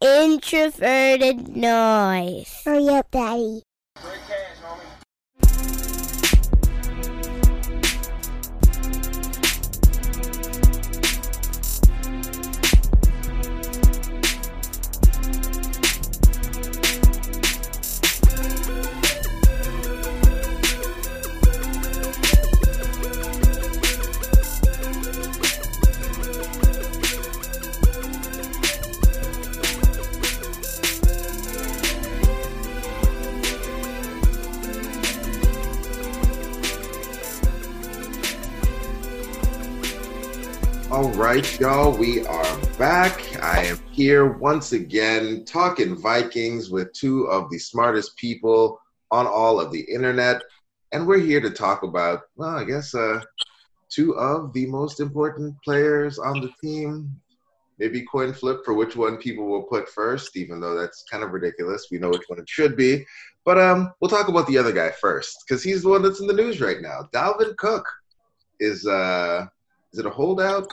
introverted noise. Oh, Hurry up, Daddy. Right, y'all, we are back. I am here once again talking Vikings with two of the smartest people on all of the internet. And we're here to talk about, well, I guess, uh, two of the most important players on the team. Maybe coin flip for which one people will put first, even though that's kind of ridiculous. We know which one it should be. But um, we'll talk about the other guy first, because he's the one that's in the news right now. Dalvin Cook is uh, is it a holdout?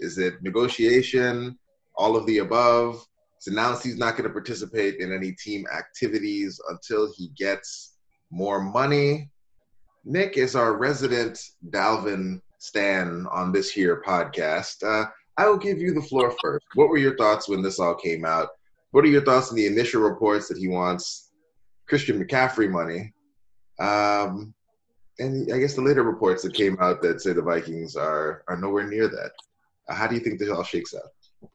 Is it negotiation? All of the above. It's announced he's not going to participate in any team activities until he gets more money. Nick is our resident Dalvin Stan on this here podcast. Uh, I will give you the floor first. What were your thoughts when this all came out? What are your thoughts on the initial reports that he wants Christian McCaffrey money? Um, and I guess the later reports that came out that say the Vikings are are nowhere near that. How do you think this all shakes out?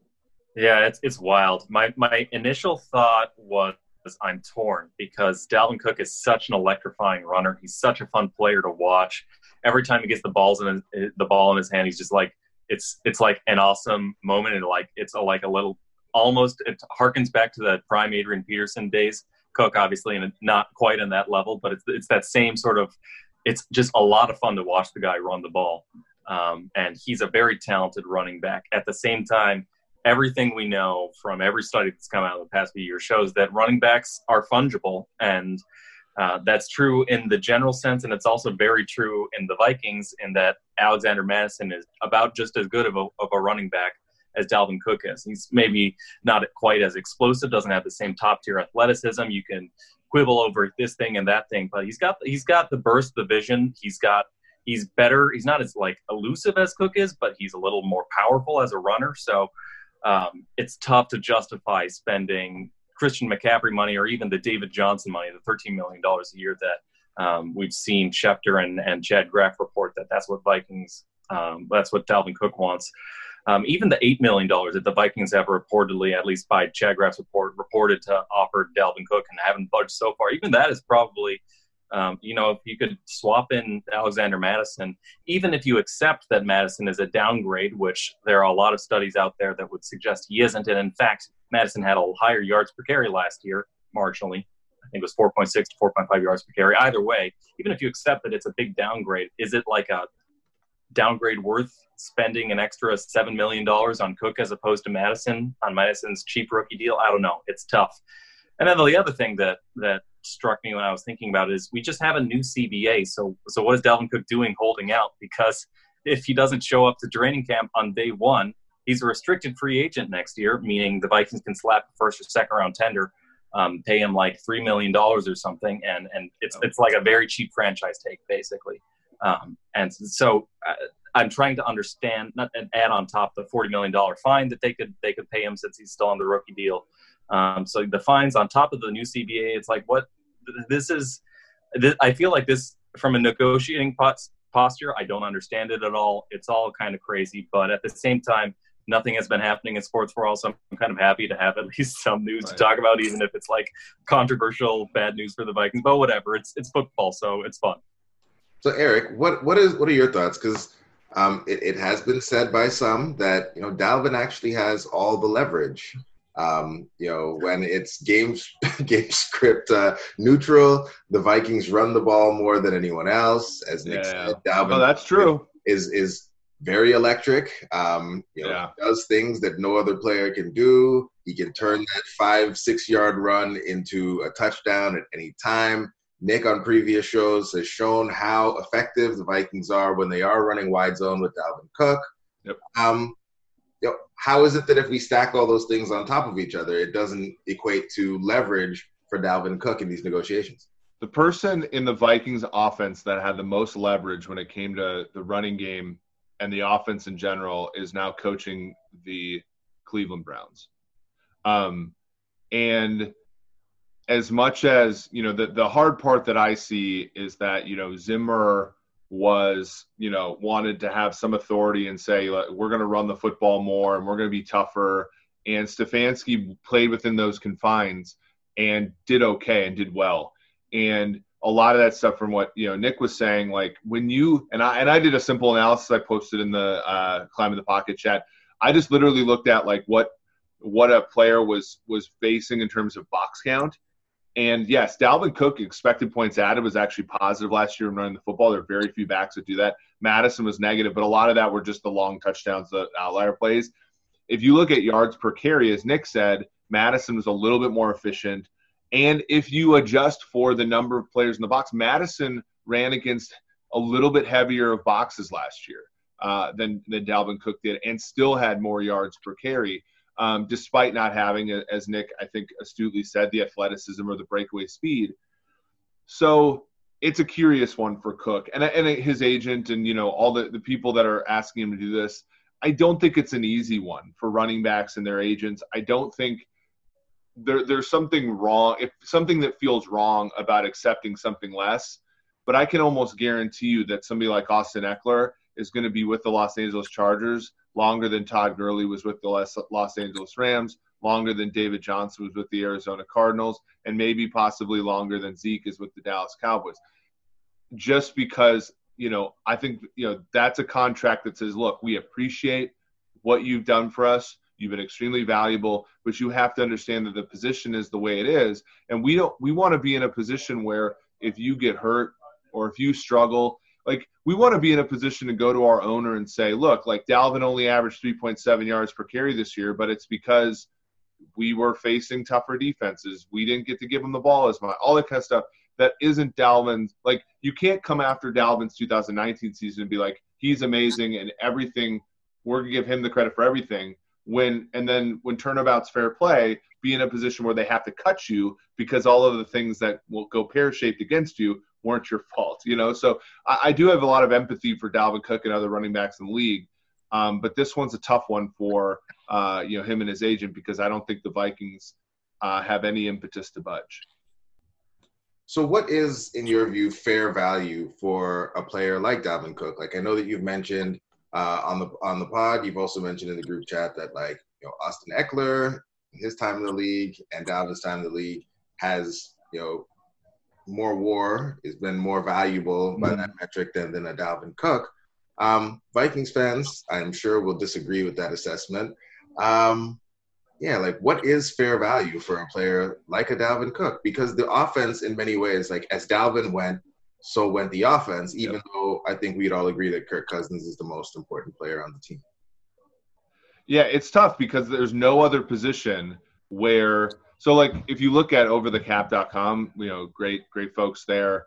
Yeah, it's it's wild. My my initial thought was I'm torn because Dalvin Cook is such an electrifying runner. He's such a fun player to watch. Every time he gets the balls in the ball in his hand, he's just like it's it's like an awesome moment and like it's a, like a little almost it harkens back to the prime Adrian Peterson days. Cook obviously and not quite on that level, but it's it's that same sort of it's just a lot of fun to watch the guy run the ball. Um, and he's a very talented running back. At the same time, everything we know from every study that's come out in the past few years shows that running backs are fungible. And uh, that's true in the general sense. And it's also very true in the Vikings in that Alexander Mattison is about just as good of a, of a running back as Dalvin Cook is. He's maybe not quite as explosive, doesn't have the same top tier athleticism. You can quibble over this thing and that thing, but he's got he's got the burst, the vision. He's got he's better. He's not as like elusive as Cook is, but he's a little more powerful as a runner. So um, it's tough to justify spending Christian McCaffrey money or even the David Johnson money, the $13 million a year that um, we've seen Schefter and, and Chad Graff report that that's what Vikings, um, that's what Dalvin Cook wants. Um, even the $8 million that the Vikings have reportedly, at least by Chad Graff's report, reported to offer Dalvin Cook and haven't budged so far, even that is probably – um, you know, if you could swap in Alexander Mattison, even if you accept that Mattison is a downgrade, which there are a lot of studies out there that would suggest he isn't, and in fact, Mattison had a higher yards per carry last year, marginally. I think it was 4.6 to 4.5 yards per carry. Either way, even if you accept that it's a big downgrade, is it like a downgrade worth spending an extra $7 million on Cook as opposed to Mattison on Mattison's cheap rookie deal? I don't know. It's tough. And then the other thing that, that struck me when I was thinking about it is we just have a new CBA. So so what is Dalvin Cook doing holding out? Because if he doesn't show up to training camp on day one, he's a restricted free agent next year, meaning the Vikings can slap first or second round tender, um, pay him like three million dollars or something, and and it's it's like a very cheap franchise take basically. Um, and so uh, I'm trying to understand, not add on top the forty million dollar fine that they could they could pay him since he's still on the rookie deal. Um, so the fines on top of the new CBA, it's like what this is. This, I feel like this from a negotiating posture. I don't understand it at all. It's all kind of crazy, but at the same time, nothing has been happening in sports for all. So I'm kind of happy to have at least some news right. to talk about, even if it's like controversial, bad news for the Vikings. But whatever, it's it's football, so it's fun. So Eric, what what is what are your thoughts? Because um, it, it has been said by some that you know Dalvin actually has all the leverage um, you know, when it's game game script uh, neutral, the Vikings run the ball more than anyone else. As Nick yeah. said, Dalvin no, that's true. Is is very electric. Um, you know, yeah. does things that no other player can do. He can turn that five six yard run into a touchdown at any time. Nick on previous shows has shown how effective the Vikings are when they are running wide zone with Dalvin Cook. Yep. Um, you know, how is it that if we stack all those things on top of each other, it doesn't equate to leverage for Dalvin Cook in these negotiations? The person in the Vikings offense that had the most leverage when it came to the running game and the offense in general is now coaching the Cleveland Browns. Um, and as much as you know, the the hard part that I see is that you know Zimmer was you know wanted to have some authority and say we're going to run the football more and we're going to be tougher. And Stefanski played within those confines and did okay and did well. And a lot of that stuff from what you know Nick was saying, like when you and I and I did a simple analysis I posted in the uh, climb in the pocket chat. I just literally looked at like what what a player was was facing in terms of box count. And yes, Dalvin Cook expected points added was actually positive last year in running the football. There are very few backs that do that. Mattison was negative, but a lot of that were just the long touchdowns, the outlier plays. If you look at yards per carry, as Nick said, Mattison was a little bit more efficient. And if you adjust for the number of players in the box, Mattison ran against a little bit heavier of boxes last year uh, than than Dalvin Cook did, and still had more yards per carry um, despite not having, as Nick I think astutely said, the athleticism or the breakaway speed. So it's a curious one for Cook and and his agent and you know all the the people that are asking him to do this. I don't think it's an easy one for running backs and their agents. I don't think there, there's something wrong, if something that feels wrong about accepting something less. But I can almost guarantee you that somebody like Austin Ekeler is going to be with the Los Angeles Chargers longer than Todd Gurley was with the Los Angeles Rams, longer than David Johnson was with the Arizona Cardinals, and maybe possibly longer than Zeke is with the Dallas Cowboys. Just because, you know, I think, you know, that's a contract that says, look, we appreciate what you've done for us. You've been extremely valuable, but you have to understand that the position is the way it is. And we don't, we want to be in a position where if you get hurt or if you struggle, like we want to be in a position to go to our owner and say, look, like Dalvin only averaged 3.7 yards per carry this year, but it's because we were facing tougher defenses. We didn't get to give him the ball as much, all that kind of stuff. That isn't Dalvin's. Like you can't come after Dalvin's 2019 season and be like, he's amazing and everything. We're gonna give him the credit for everything. When and then when turnabout's fair play, be in a position where they have to cut you because all of the things that will go pear shaped against you weren't your fault, you know. So I, I, do have a lot of empathy for Dalvin Cook and other running backs in the league, um, but this one's a tough one for uh, you know him and his agent because I don't think the Vikings uh, have any impetus to budge. So, what is, in your view, fair value for a player like Dalvin Cook? Like, I know that you've mentioned uh, on the on the pod, you've also mentioned in the group chat that like you know Austin Ekeler, his time in the league, and Dalvin's time in the league has you know more WAR has been more valuable mm-hmm. by that metric than, than a Dalvin Cook. Um, Vikings fans, I'm sure, will disagree with that assessment. Um, yeah, like what is fair value for a player like a Dalvin Cook? Because the offense, in many ways, like as Dalvin went, so went the offense, even yep. though I think we'd all agree that Kirk Cousins is the most important player on the team. Yeah, it's tough because there's no other position where so like if you look at overthecap.com, you know, great great folks there.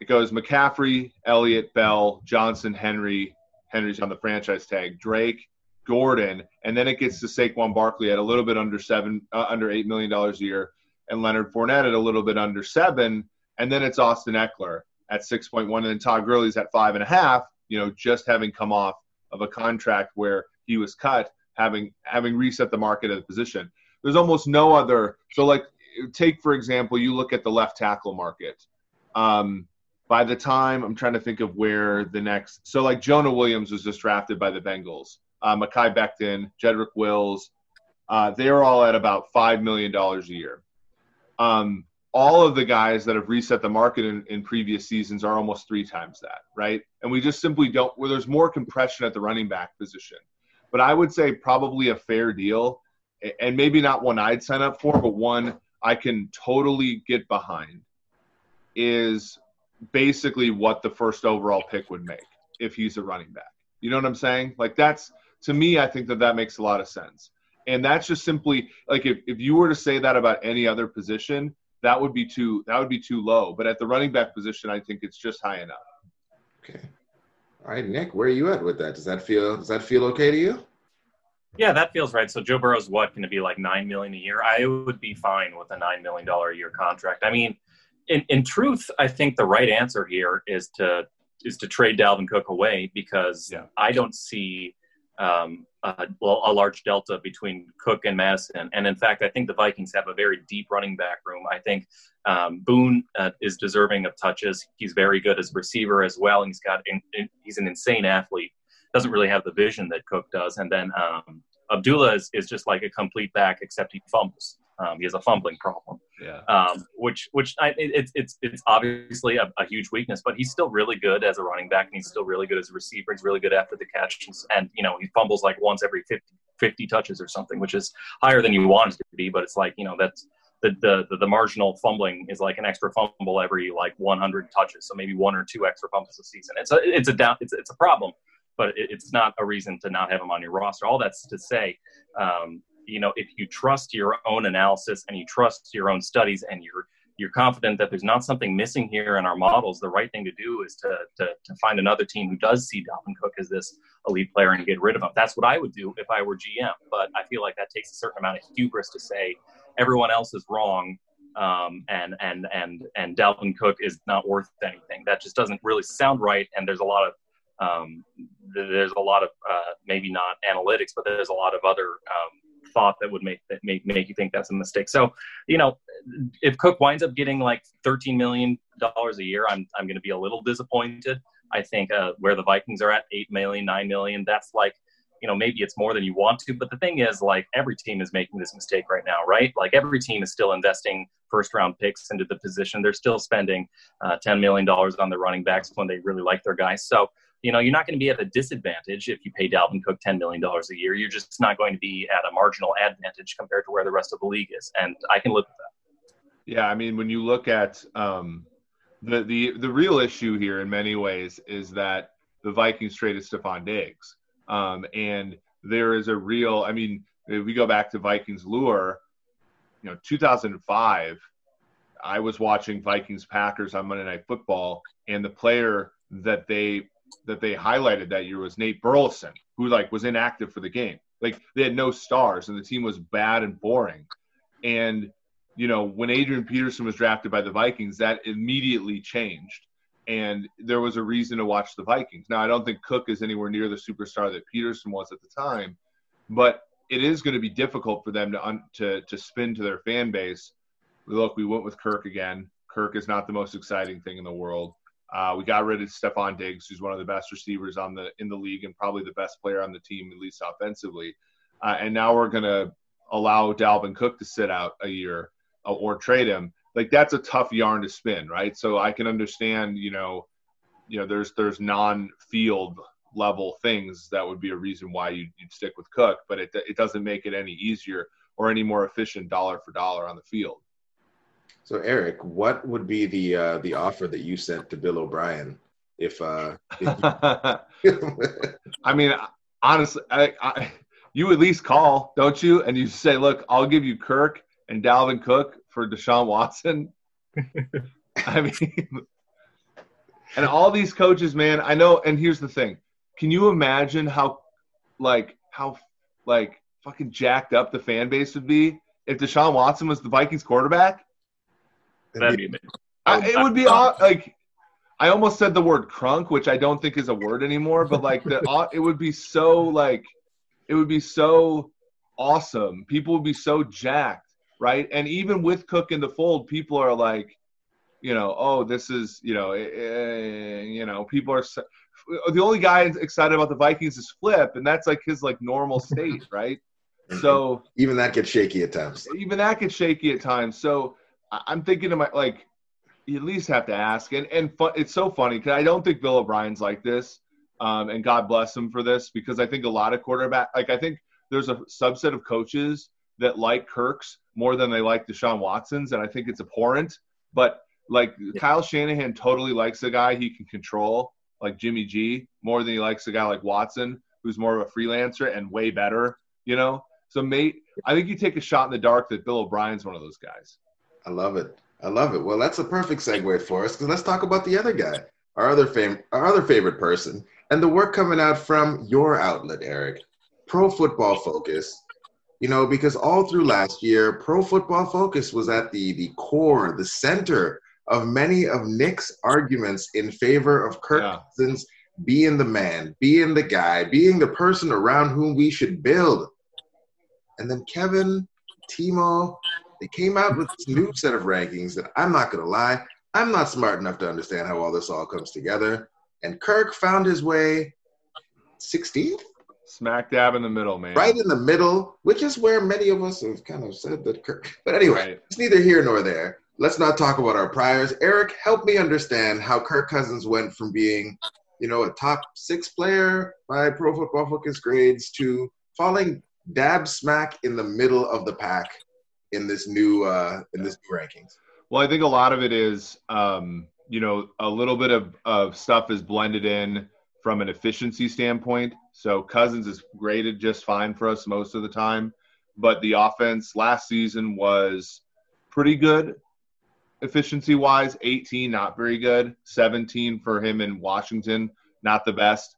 It goes McCaffrey, Elliott, Bell, Johnson, Henry. Henry's on the franchise tag. Drake, Gordon, and then it gets to Saquon Barkley at a little bit under seven, uh, under eight million dollars a year, and Leonard Fournette at a little bit under seven, and then it's Austin Ekeler at six point one, and then Todd Gurley's at five and a half. You know, just having come off of a contract where he was cut, having having reset the market at the position there's almost no other. So, like, take for example, you look at the left tackle market. Um, by the time I'm trying to think of where the next, so like Jonah Williams was just drafted by the Bengals, uh, Mekhi Becton, Jedrick Wills, uh, they're all at about five million dollars a year. Um, all of the guys that have reset the market in, in, previous seasons are almost three times that, right? And we just simply don't. Where there's more compression at the running back position, but I would say probably a fair deal and maybe not one I'd sign up for, but one I can totally get behind is basically what the first overall pick would make if he's a running back. You know what I'm saying? Like that's to me, I think that that makes a lot of sense. And that's just simply like if, if you were to say that about any other position, that would be too that would be too low. But at the running back position, I think it's just high enough. Okay. All right, Nick, where are you at with that? Does that feel does that feel okay to you? Yeah, that feels right. So Joe Burrow's what going to be like nine million a year? I would be fine with a nine million dollar a year contract. I mean, in in truth, I think the right answer here is to is to trade Dalvin Cook away because Yeah. I don't see um, a, a large delta between Cook and Mattison. And in fact, I think the Vikings have a very deep running back room. I think um, Boone uh, is deserving of touches. He's very good as a receiver as well. And he's got in, in- he's an insane athlete. Doesn't really have the vision that Cook does. And then um, Abdullah is, is just like a complete back, except he fumbles. Um, he has a fumbling problem Yeah. um, which which I, it, it's it's it's obviously a, a huge weakness, but he's still really good as a running back, and he's still really good as a receiver. He's really good after the catch, and, and you know he fumbles like once every 50, 50 touches or something, which is higher than you want it to be. But it's like you know that's the, the the the marginal fumbling is like an extra fumble every like 100 touches, so maybe one or two extra fumbles a season. It's a it's a down it's it's a problem, but it, it's not a reason to not have him on your roster. All that's to say. Um, you know, if you trust your own analysis and you trust your own studies and you're you're confident that there's not something missing here in our models, the right thing to do is to, to, to find another team who does see Dalvin Cook as this elite player and get rid of him. That's what I would do if I were GM. But I feel like that takes a certain amount of hubris to say everyone else is wrong um, and and and and Dalvin Cook is not worth anything. That just doesn't really sound right. And there's a lot of um, th- there's a lot of uh, maybe not analytics, but there's a lot of other um, thought that would make that make make you think that's a mistake. So, you know, if Cook winds up getting like 13 million dollars a year, I'm I'm going to be a little disappointed. I think uh, where the Vikings are at eight million, nine million, that's like, you know, maybe it's more than you want to. But the thing is, like, every team is making this mistake right now, right? Like, every team is still investing first round picks into the position. They're still spending uh, $10 million on the running backs when they really like their guys. So, you know, you're not going to be at a disadvantage if you pay Dalvin Cook $10 million a year. You're just not going to be at a marginal advantage compared to where the rest of the league is. And I can live with that. Yeah, I mean, when you look at um, the the the real issue here, in many ways, is that the Vikings traded Stefon Diggs, um, and there is a real. I mean, if we go back to Vikings lure, you know, 2005, I was watching Vikings Packers on Monday Night Football, and the player that they that they highlighted that year was Nate Burleson, who like was inactive for the game. Like they had no stars, and the team was bad and boring, and you know, when Adrian Peterson was drafted by the Vikings, that immediately changed. And there was a reason to watch the Vikings. Now, I don't think Cook is anywhere near the superstar that Peterson was at the time, but it is going to be difficult for them to un- to to spin to their fan base. Look, we went with Kirk again. Kirk is not the most exciting thing in the world. Uh, we got rid of Stefon Diggs, who's one of the best receivers on the in the league and probably the best player on the team, at least offensively. Uh, and now we're going to allow Dalvin Cook to sit out a year uh, or trade him, like that's a tough yarn to spin, right? So I can understand, you know, you know, there's there's non-field level things that would be a reason why you'd, you'd stick with Cook, but it it doesn't make it any easier or any more efficient dollar for dollar on the field. So Eric, what would be the uh, the offer that you sent to Bill O'Brien if uh if. I mean, honestly, I, I, you at least call, don't you? And you say, look, I'll give you Kirk and Dalvin Cook for Deshaun Watson. I mean, and all these coaches, man, I know. And here's the thing: can you imagine how, like, how, like, fucking jacked up the fan base would be if Deshaun Watson was the Vikings quarterback? That'd be amazing. I, it would be like I almost said the word crunk, which I don't think is a word anymore, but like the it would be so like it would be so awesome. People would be so jacked, right? And even with Cook in the fold, people are like, you know, oh, this is you know, eh, eh, you know, people are. So, the only guy excited about the Vikings is Flip, and that's like his like normal state, right? So even that gets shaky at times. even that gets shaky at times. So I- I'm thinking to my like, you at least have to ask. And and fu- it's so funny because I don't think Bill O'Brien's like this, um, and God bless him for this because I think a lot of quarterback like I think there's a subset of coaches that like Kirk's more than they like Deshaun Watson's, and I think it's abhorrent. But like Kyle Shanahan totally likes a guy he can control, like Jimmy G, more than he likes a guy like Watson, who's more of a freelancer and way better. You know, so mate, I think you take a shot in the dark that Bill O'Brien's one of those guys. I love it. I love it. Well, that's a perfect segue for us because let's talk about the other guy, our other fam- our other favorite person, and the work coming out from your outlet, Eric, Pro Football Focus, you know, because all through last year, Pro Football Focus was at the the core, the center of many of Nick's arguments in favor of Kirk yeah. Cousins being the man, being the guy, being the person around whom we should build. And then Kevin, Timo, they came out with this new set of rankings that I'm not going to lie, I'm not smart enough to understand how all this all comes together. And Kirk found his way 16th? Smack dab in the middle, man. Right in the middle, which is where many of us have kind of said that Kirk. But anyway, right. it's neither here nor there. Let's not talk about our priors. Eric, help me understand how Kirk Cousins went from being, you know, a top six player by Pro Football Focus grades to falling dab smack in the middle of the pack in this new uh, in this new rankings. Well, I think a lot of it is, um, you know, a little bit of, of stuff is blended in from an efficiency standpoint. So Cousins is graded just fine for us most of the time, but the offense last season was pretty good efficiency wise 18 not very good 17 for him in washington not the best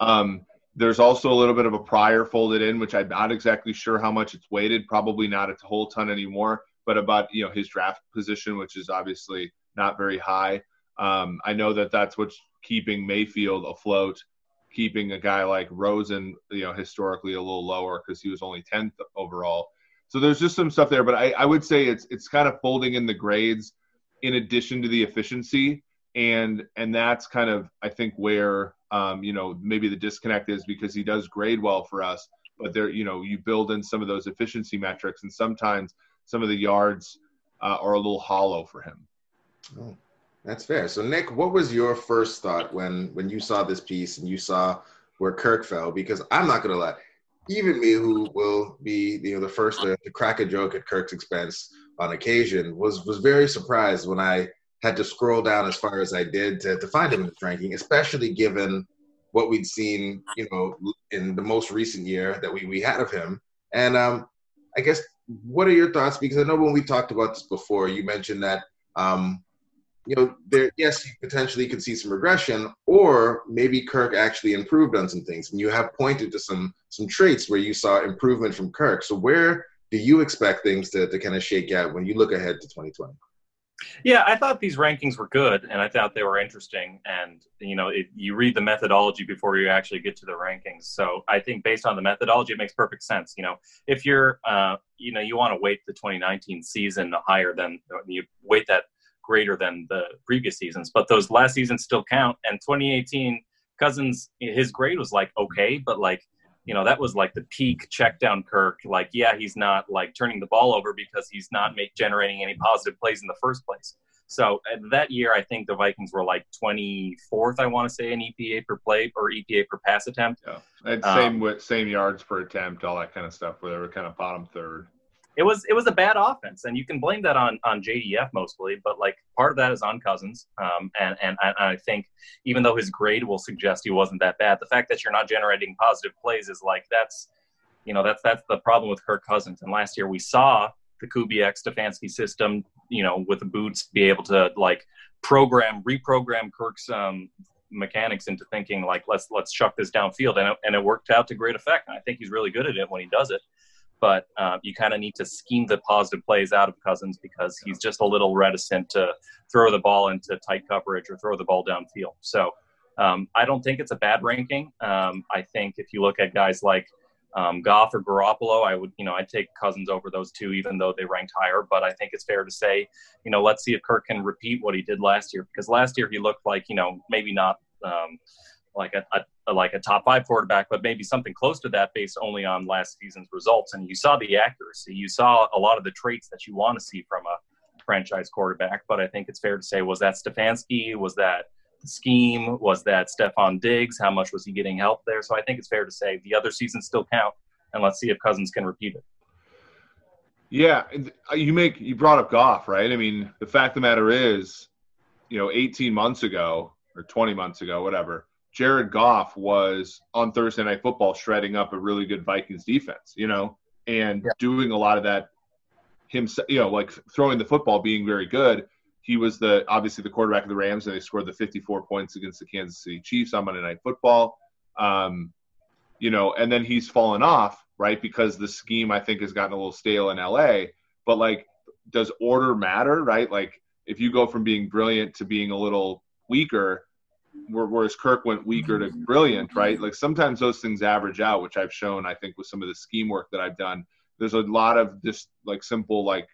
um, there's also a little bit of a prior folded in which i'm not exactly sure how much it's weighted probably not a whole ton anymore but about you know his draft position which is obviously not very high. Um, i know that that's what's keeping mayfield afloat keeping a guy like rosen you know historically a little lower because he was only 10th overall. So there's just some stuff there but I, I would say it's it's kind of folding in the grades in addition to the efficiency. And and that's kind of i think where um, you know maybe the disconnect is because he does grade well for us but there you know you build in some of those efficiency metrics and sometimes some of the yards uh, are a little hollow for him. Oh, that's fair. So nick what was your first thought when when you saw this piece and you saw where kirk fell? Because i'm not gonna lie even me who will be you know the first to, to crack a joke at kirk's expense on occasion was was very surprised when I had to scroll down as far as I did to, to find him in this ranking, especially given what we'd seen, you know, in the most recent year that we, we had of him. And um, I guess, what are your thoughts? Because I know when we talked about this before, you mentioned that, um, you know, there, yes, you potentially could see some regression, or maybe Kirk actually improved on some things. And you have pointed to some some traits where you saw improvement from Kirk. So where do you expect things to, to kind of shake out when you look ahead to 2020? Yeah, I thought these rankings were good, and I thought they were interesting. And you know, if you read the methodology before you actually get to the rankings. So I think based on the methodology, it makes perfect sense. You know, if you're, uh, you know, you want to weight the 2019 season higher than you weight that greater than the previous seasons, but those last seasons still count. And 2018 Cousins, his grade was like okay, but like you know that was like the peak check down Kirk. Like, yeah, he's not like turning the ball over because he's not make, generating any positive plays in the first place. So that year, I think the Vikings were like 24th, I want to say, in EPA per play or EPA per pass attempt. Yeah, and same um, with same yards per attempt, all that kind of stuff, where they were kind of bottom third it was it was a bad offense, and you can blame that on on JDF mostly, but like part of that is on Cousins, um, and and I think even though his grade will suggest he wasn't that bad, the fact that you're not generating positive plays is like that's you know that's that's the problem with Kirk Cousins. And last year we saw the Kubiak Stefanski system, you know, with the boots, be able to like program reprogram Kirk's um, mechanics into thinking like let's let's chuck this downfield, and it, and it worked out to great effect. And I think he's really good at it when he does it but uh, you kind of need to scheme the positive plays out of Cousins because he's just a little reticent to throw the ball into tight coverage or throw the ball downfield. So um, I don't think it's a bad ranking. Um, I think if you look at guys like um, Goff or Garoppolo, I would, you know, I'd take Cousins over those two, even though they ranked higher. But I think it's fair to say, you know, let's see if Kirk can repeat what he did last year because last year he looked like, you know, maybe not um, like a, a like a top five quarterback, but maybe something close to that based only on last season's results. And you saw the accuracy, you saw a lot of the traits that you want to see from a franchise quarterback. But I think it's fair to say, was that Stefanski? Was that scheme? Was that Stefon Diggs? How much was he getting help there? So I think it's fair to say the other seasons still count, and let's see if Cousins can repeat it. Yeah, uh, you make you brought up Goff, right? I mean, the fact of the matter is, you know, 18 months ago or 20 months ago, whatever Jared Goff was on Thursday Night Football shredding up a really good Vikings defense, you know, and yeah. doing a lot of that himself, you know, like throwing the football, being very good. He was the obviously the quarterback of the Rams, and they scored the 54 points against the Kansas City Chiefs on Monday Night Football. Um, you know, and then he's fallen off, right? Because the scheme I think has gotten a little stale in LA. But like, does order matter, right? Like, if you go from being brilliant to being a little weaker, whereas Kirk went weaker to brilliant, right? Like sometimes those things average out, which I've shown, I think, with some of the scheme work that I've done. There's a lot of just like simple like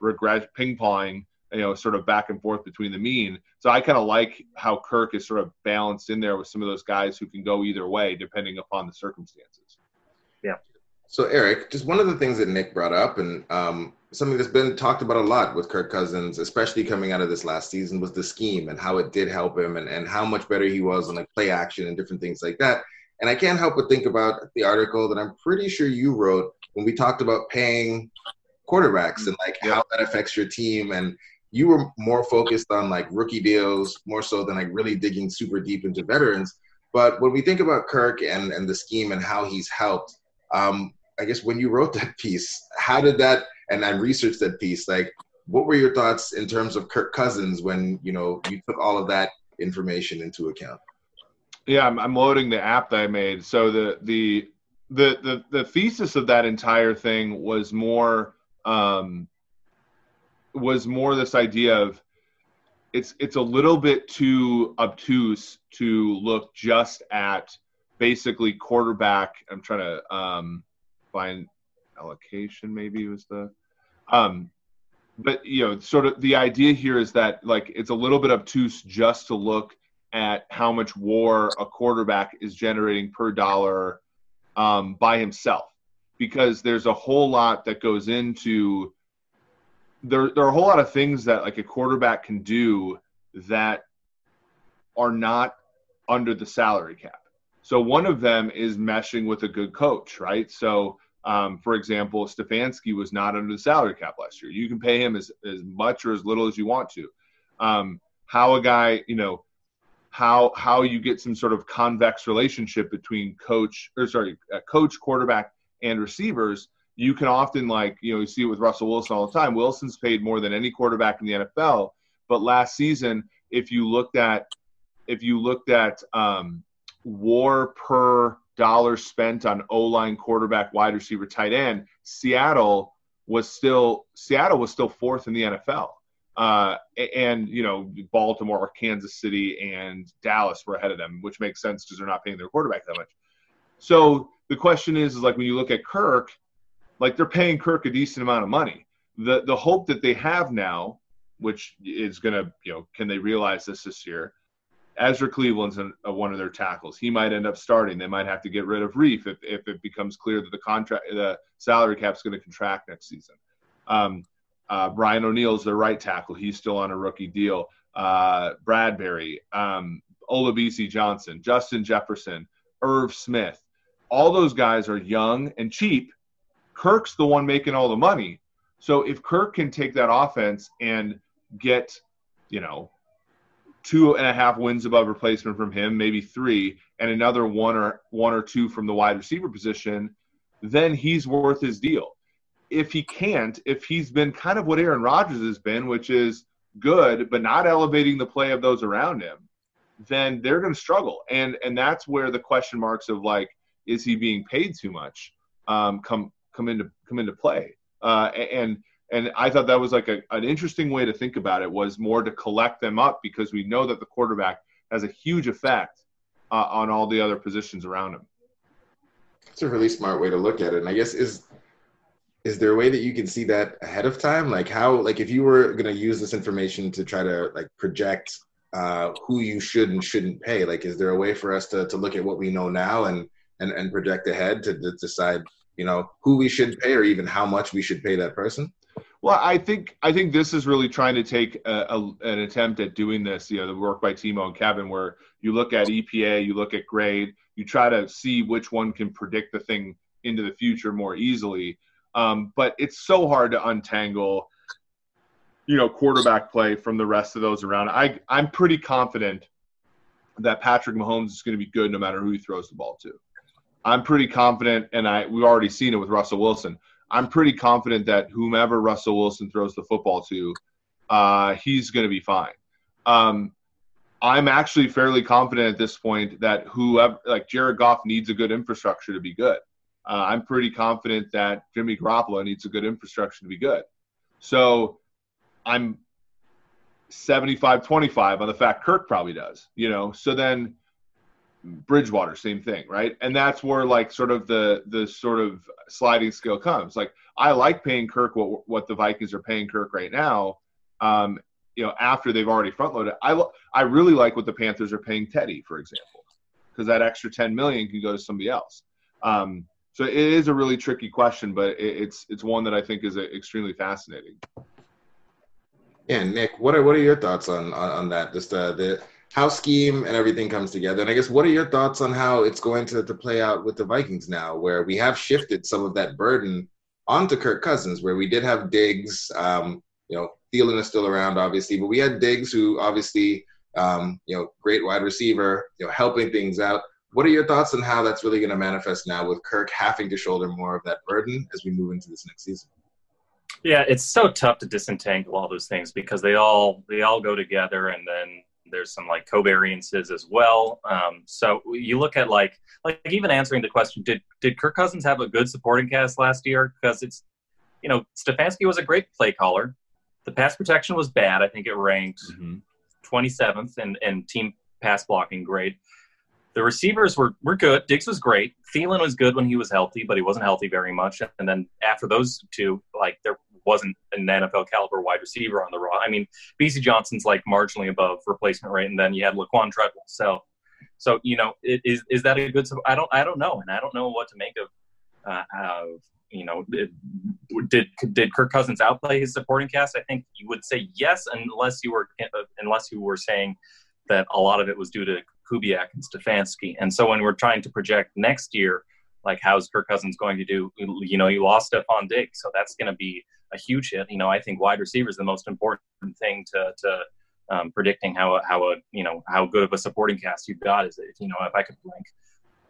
regret ping ponging, you know, sort of back and forth between the mean. So I kind of like how Kirk is sort of balanced in there with some of those guys who can go either way depending upon the circumstances. Yeah. So Eric, just one of the things that Nick brought up, and um, something that's been talked about a lot with Kirk Cousins, especially coming out of this last season, was the scheme and how it did help him and, and how much better he was on like play action and different things like that. And I can't help but think about the article that I'm pretty sure you wrote when we talked about paying quarterbacks and like how that affects your team. And you were more focused on like rookie deals more so than like really digging super deep into veterans. But when we think about Kirk and, and the scheme and how he's helped, um, I guess when you wrote that piece, how did that and I researched that piece. Like, what were your thoughts in terms of Kirk Cousins when you know you took all of that information into account? Yeah, I'm, I'm loading the app that I made. So the the the the the thesis of that entire thing was more um, was more this idea of it's it's a little bit too obtuse to look just at basically quarterback. I'm trying to um, find allocation. Maybe was the um, but you know, sort of the idea here is that like it's a little bit obtuse just to look at how much WAR a quarterback is generating per dollar um, by himself, because there's a whole lot that goes into there. There are a whole lot of things that like a quarterback can do that are not under the salary cap. So one of them is meshing with a good coach, right? So um, for example, Stefanski was not under the salary cap last year. You can pay him as, as much or as little as you want to. Um, how a guy, you know, how how you get some sort of convex relationship between coach or sorry, coach, quarterback, and receivers. You can often like you know you see it with Russell Wilson all the time. Wilson's paid more than any quarterback in the NFL, but last season, if you looked at if you looked at um, WAR per dollars spent on O line, quarterback, wide receiver, tight end, Seattle was still Seattle was still fourth in the NFL. Uh, and you know Baltimore, or Kansas City, and Dallas were ahead of them, which makes sense because they're not paying their quarterback that much. So the question is, is like when you look at Kirk, like they're paying Kirk a decent amount of money. The the hope that they have now, which is to you know, can they realize this this year? Ezra Cleveland's an, one of their tackles. He might end up starting. They might have to get rid of Reiff if, if it becomes clear that the contract, the salary cap is going to contract next season. Um, uh, Brian O'Neill's their right tackle. He's still on a rookie deal. Uh, Bradbury, um, Olabisi Johnson, Justin Jefferson, Irv Smith. All those guys are young and cheap. Kirk's the one making all the money. So if Kirk can take that offense and get, you know, two and a half wins above replacement from him, maybe three, and another one or one or two from the wide receiver position, then he's worth his deal. If he can't, if he's been kind of what Aaron Rodgers has been, which is good but not elevating the play of those around him, then they're going to struggle. And and that's where the question marks of like, is he being paid too much, um, come come into come into play. Uh, and and I thought that was like a, an interesting way to think about it was more to collect them up because we know that the quarterback has a huge effect uh, on all the other positions around him. It's a really smart way to look at it. And I guess is is there a way that you can see that ahead of time? Like how like if you were going to use this information to try to like project uh, who you should and shouldn't pay, like is there a way for us to to look at what we know now and and, and project ahead to, to decide you know who we should pay or even how much we should pay that person? Well, I think I think this is really trying to take a, a, an attempt at doing this. You know, the work by Timo and Kevin, where you look at EPA, you look at grade, you try to see which one can predict the thing into the future more easily. Um, but it's so hard to untangle, you know, quarterback play from the rest of those around. I I'm pretty confident that Patrick Mahomes is going to be good no matter who he throws the ball to. I'm pretty confident, and I we've already seen it with Russell Wilson. I'm pretty confident that whomever Russell Wilson throws the football to, uh, he's going to be fine. Um, I'm actually fairly confident at this point that whoever, like Jared Goff, needs a good infrastructure to be good. Uh, I'm pretty confident that Jimmy Garoppolo needs a good infrastructure to be good. So I'm 75 25 on the fact Kirk probably does, you know. So then Bridgewater, same thing, right? And that's where like sort of the the sort of sliding scale comes. Like I like paying Kirk what what the Vikings are paying Kirk right now. Um, you know, after they've already front loaded. I I really like what the Panthers are paying Teddy, for example, because that extra 10 million can go to somebody else. Um, so it is a really tricky question, but it, it's it's one that I think is a, extremely fascinating. Yeah, Nick, what are what are your thoughts on on, on that? Just uh, the how scheme and everything comes together. And I guess what are your thoughts on how it's going to, to play out with the Vikings now, where we have shifted some of that burden onto Kirk Cousins, where we did have Diggs, um, you know, Thielen is still around, obviously, but we had Diggs, who obviously, um, you know, great wide receiver, you know, helping things out. What are your thoughts on how that's really going to manifest now with Kirk having to shoulder more of that burden as we move into this next season? Yeah, it's so tough to disentangle all those things because they all they all go together, and then there's some like covariances as well. Um, so you look at like like even answering the question, did did Kirk Cousins have a good supporting cast last year? Because it's you know Stefanski was a great play caller. The pass protection was bad. I think it ranked mm-hmm. 27th in, in team pass blocking grade. The receivers were, were good. Diggs was great. Thielen was good when he was healthy, but he wasn't healthy very much. And then after those two, like there wasn't an NFL caliber wide receiver on the raw. I mean, Bisi Johnson's like marginally above replacement rate, and then you had Laquon Treadwell. So, so you know, is is that a good? I don't I don't know, and I don't know what to make of. Uh, of you know, did did Kirk Cousins outplay his supporting cast? I think you would say yes, unless you were unless you were saying that a lot of it was due to Kubiak and Stefanski. And so when we're trying to project next year, like how's Kirk Cousins going to do? You know, you lost Stefon Diggs, so that's going to be a huge hit. You know, I think wide receiver is the most important thing to to um, predicting how how a you know how good of a supporting cast you've got. Is it you know if I could blank.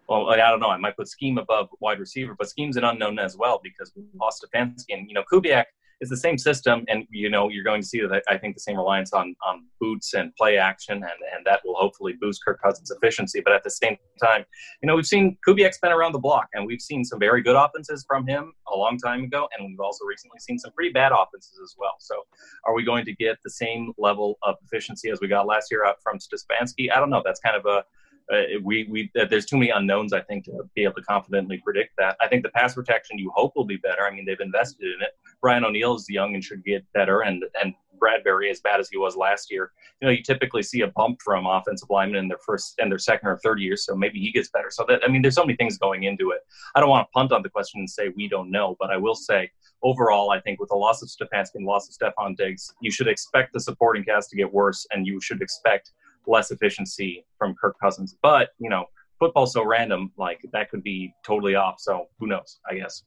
Well, I don't know. I might put scheme above wide receiver, but scheme's an unknown as well because we lost Stefanski and you know Kubiak it's the same system, and you know you're going to see that I think the same reliance on on boots and play action, and and that will hopefully boost Kirk Cousins' efficiency. But at the same time, you know we've seen Kubiak's been around the block, and we've seen some very good offenses from him a long time ago, and we've also recently seen some pretty bad offenses as well. So, are we going to get the same level of efficiency as we got last year out from Stefanski? I don't know. That's kind of a uh, we we uh, there's too many unknowns I think to be able to confidently predict that. I think the pass protection you hope will be better. I mean they've invested in it. Brian O'Neill is young and should get better, and and Bradbury as bad as he was last year. You know you typically see a bump from offensive linemen in their first and their second or third year, so maybe he gets better. So that I mean there's so many things going into it. I don't want to punt on the question and say we don't know, but I will say overall, I think with the loss of Stefanski and loss of Stefon Diggs, you should expect the supporting cast to get worse, and you should expect less efficiency from Kirk Cousins. But, you know, football's so random, like that could be totally off. So who knows, I guess.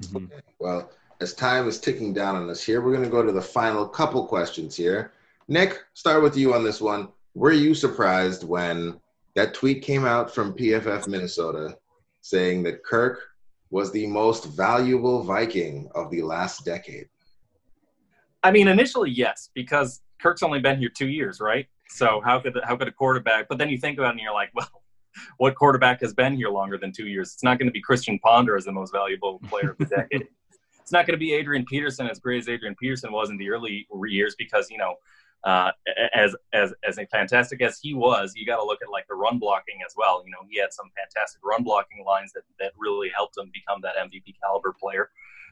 Mm-hmm. Well, as time is ticking down on us here, we're going to go to the final couple questions here. Nick, start with you on this one. Were you surprised when that tweet came out from PFF Minnesota saying that Kirk was the most valuable Viking of the last decade? I mean, initially, yes, because Kirk's only been here two years, right? So how could how could a quarterback? But then you think about it and you're like, well, what quarterback has been here longer than two years? It's not going to be Christian Ponder as the most valuable player of the decade. it's not going to be Adrian Peterson as great as Adrian Peterson was in the early years because you know. Uh, as as as fantastic as he was, you got to look at like the run blocking as well. You know, he had some fantastic run blocking lines that that really helped him become that MVP caliber player.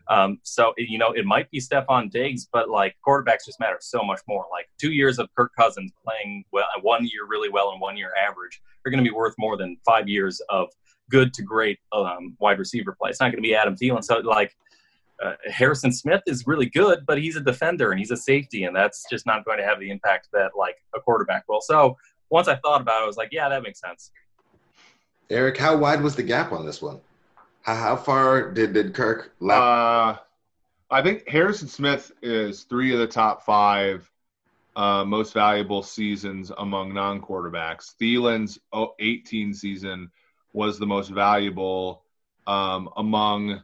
Um, so you know, it might be Stefon Diggs, but like quarterbacks just matter so much more. Like two years of Kirk Cousins playing well, one year really well and one year average, are going to be worth more than five years of good to great um, wide receiver play. It's not going to be Adam Thielen. So like. Uh, Harrison Smith is really good, but he's a defender and he's a safety, and that's just not going to have the impact that like a quarterback will. So once I thought about it, I was like, yeah, that makes sense. Eric, how wide was the gap on this one? How, how far did, did Kirk lap? Uh, I think Harrison Smith is three of the top five uh, most valuable seasons among non quarterbacks. Thielen's 18 season was the most valuable um, among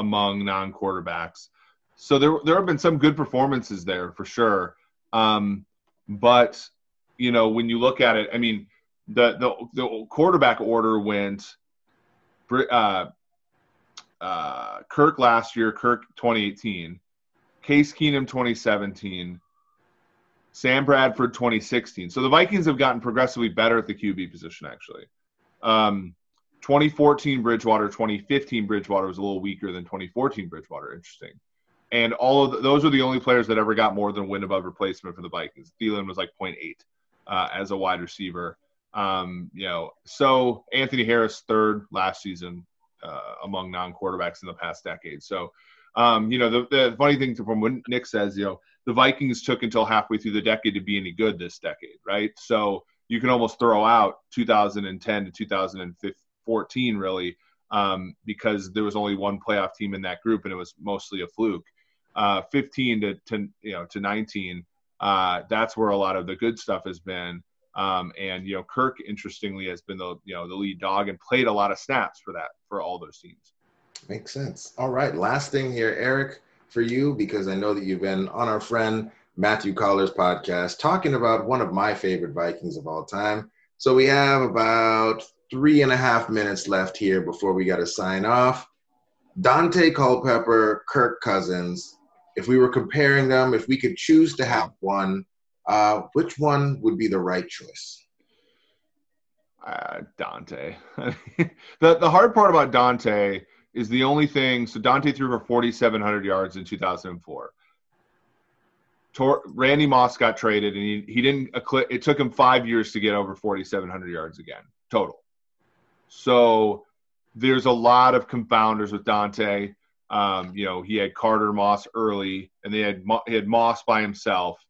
among non quarterbacks. So there there have been some good performances there for sure. Um, but you know, when you look at it, I mean, the the, the quarterback order went uh, uh, Kirk last year, Kirk 2018, Case Keenum 2017, Sam Bradford 2016. So the Vikings have gotten progressively better at the QB position, actually. Um, 2014 Bridgewater, 2015 Bridgewater was a little weaker than 2014 Bridgewater. Interesting. And all of the, those are the only players that ever got more than win above replacement for the Vikings. Thielen was like 0.8 uh, as a wide receiver. Um, you know, so Anthony Harris third last season uh, among non-quarterbacks in the past decade. So, um, you know, the, the funny thing from what Nick says, you know, the Vikings took until halfway through the decade to be any good this decade, right? So you can almost throw out 2010 to 2014 really um, because there was only one playoff team in that group and it was mostly a fluke. Uh, 15 to, to you know to 19, uh, that's where a lot of the good stuff has been. Um, and you know, Kirk interestingly has been the you know the lead dog and played a lot of snaps for that for all those teams. Makes sense. All right, last thing here, Eric, for you because I know that you've been on our friend Matthew Coller's podcast talking about one of my favorite Vikings of all time. So we have about three and a half minutes left here before we got to sign off. Daunte Culpepper, Kirk Cousins. If we were comparing them, if we could choose to have one, uh, which one would be the right choice? Uh, Daunte. the the hard part about Daunte is the only thing. So Daunte threw for 4,700 yards in 2004. Tor, Randy Moss got traded, and he, he didn't. It took him five years to get over 4,700 yards again total. So there's a lot of confounders with Daunte. Um, you know, he had Carter Moss early, and they had he had Moss by himself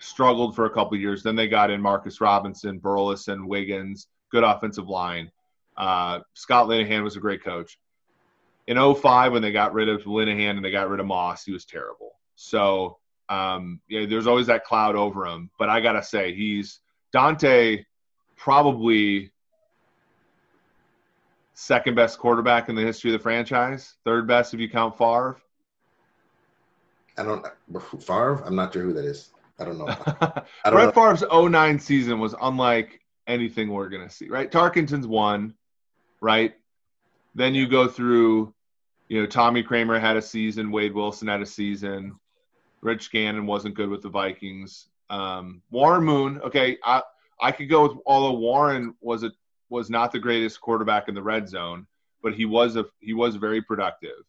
struggled for a couple years. Then they got in Marcus Robinson, Burleson, Wiggins, good offensive line. Uh, Scott Linehan was a great coach. In 05, when they got rid of Linehan and they got rid of Moss, he was terrible. So, um, yeah, there's always that cloud over him. But I got to say, he's Daunte. probably second best quarterback in the history of the franchise, third best if you count Favre. I don't Favre. I'm not sure who that is. I don't know. I don't Brett know. Favre's 09 season was unlike anything we're going to see, right? Tarkenton's one, right? Then you go through, you know, Tommy Kramer had a season, Wade Wilson had a season, Rich Gannon wasn't good with the Vikings. Um, Warren Moon, okay, I I could go with although Warren was a was not the greatest quarterback in the red zone, but he was a he was very productive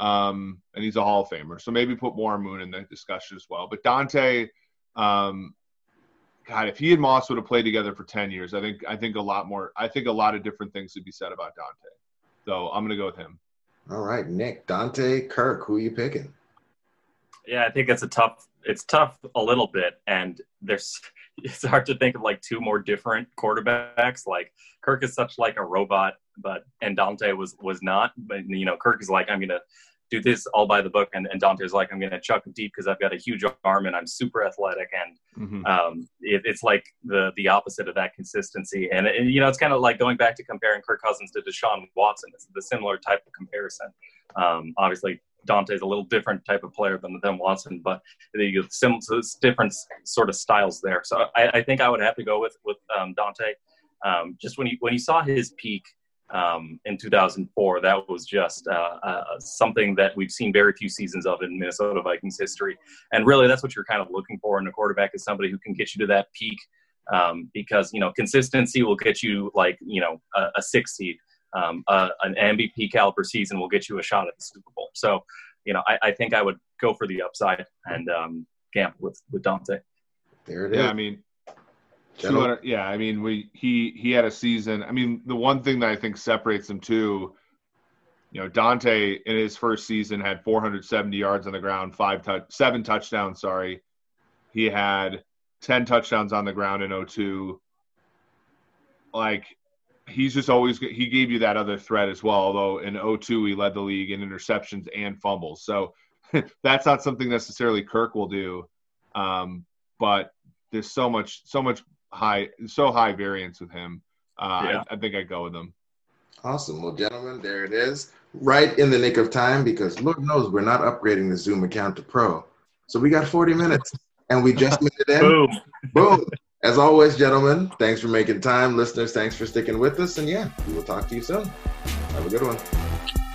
um, and he's a Hall of Famer. So maybe put Warren Moon in the discussion as well. But Daunte, um, God, if he and Moss would have played together for ten years, I think I think a lot more. I think a lot of different things would be said about Daunte. So I'm going to go with him. All right, Nick, Daunte, Kirk, who are you picking? Yeah, I think it's a tough. It's tough a little bit, and there's. It's hard to think of like two more different quarterbacks. Like Kirk is such like a robot but and Daunte was was not. But you know, Kirk is like, I'm gonna do this all by the book, and, and Daunte's like, I'm gonna chuck deep because I've got a huge arm and I'm super athletic, and mm-hmm. um, it, it's like the the opposite of that consistency. And, and you know, it's kind of like going back to comparing Kirk Cousins to Deshaun Watson. It's the similar type of comparison. Um, obviously, Daunte's a little different type of player than, than Watson, but the sim, so different sort of styles there. So I, I, think I would have to go with with um, Daunte. Um, just when he when he saw his peak um, in 2004. That was just uh, uh, something that we've seen very few seasons of in Minnesota Vikings history. And really, that's what you're kind of looking for in a quarterback is somebody who can get you to that peak. Um, because you know consistency will get you like you know a, a six seed, um, a, an MVP caliber season will get you a shot at the Super Bowl. So you know I, I think I would go for the upside and um, gamble with with Daunte. There it is. Yeah, I mean yeah i mean we he he had a season i mean the one thing that i think separates them too you know Daunte in his first season had 470 yards on the ground five touch seven touchdowns sorry he had 10 touchdowns on the ground in 02 like he's just always he gave you that other threat as well although in 02 he led the league in interceptions and fumbles so that's not something necessarily kirk will do um, but there's so much so much high, so high variance with him. Uh, yeah. I, I think I'd go with him. Awesome. Well, gentlemen, there it is. Right in the nick of time because Lord knows we're not upgrading the Zoom account to Pro. So we got 40 minutes and we just made it in. Boom. Boom. As always, gentlemen, thanks for making time. Listeners, thanks for sticking with us. And yeah, we will talk to you soon. Have a good one.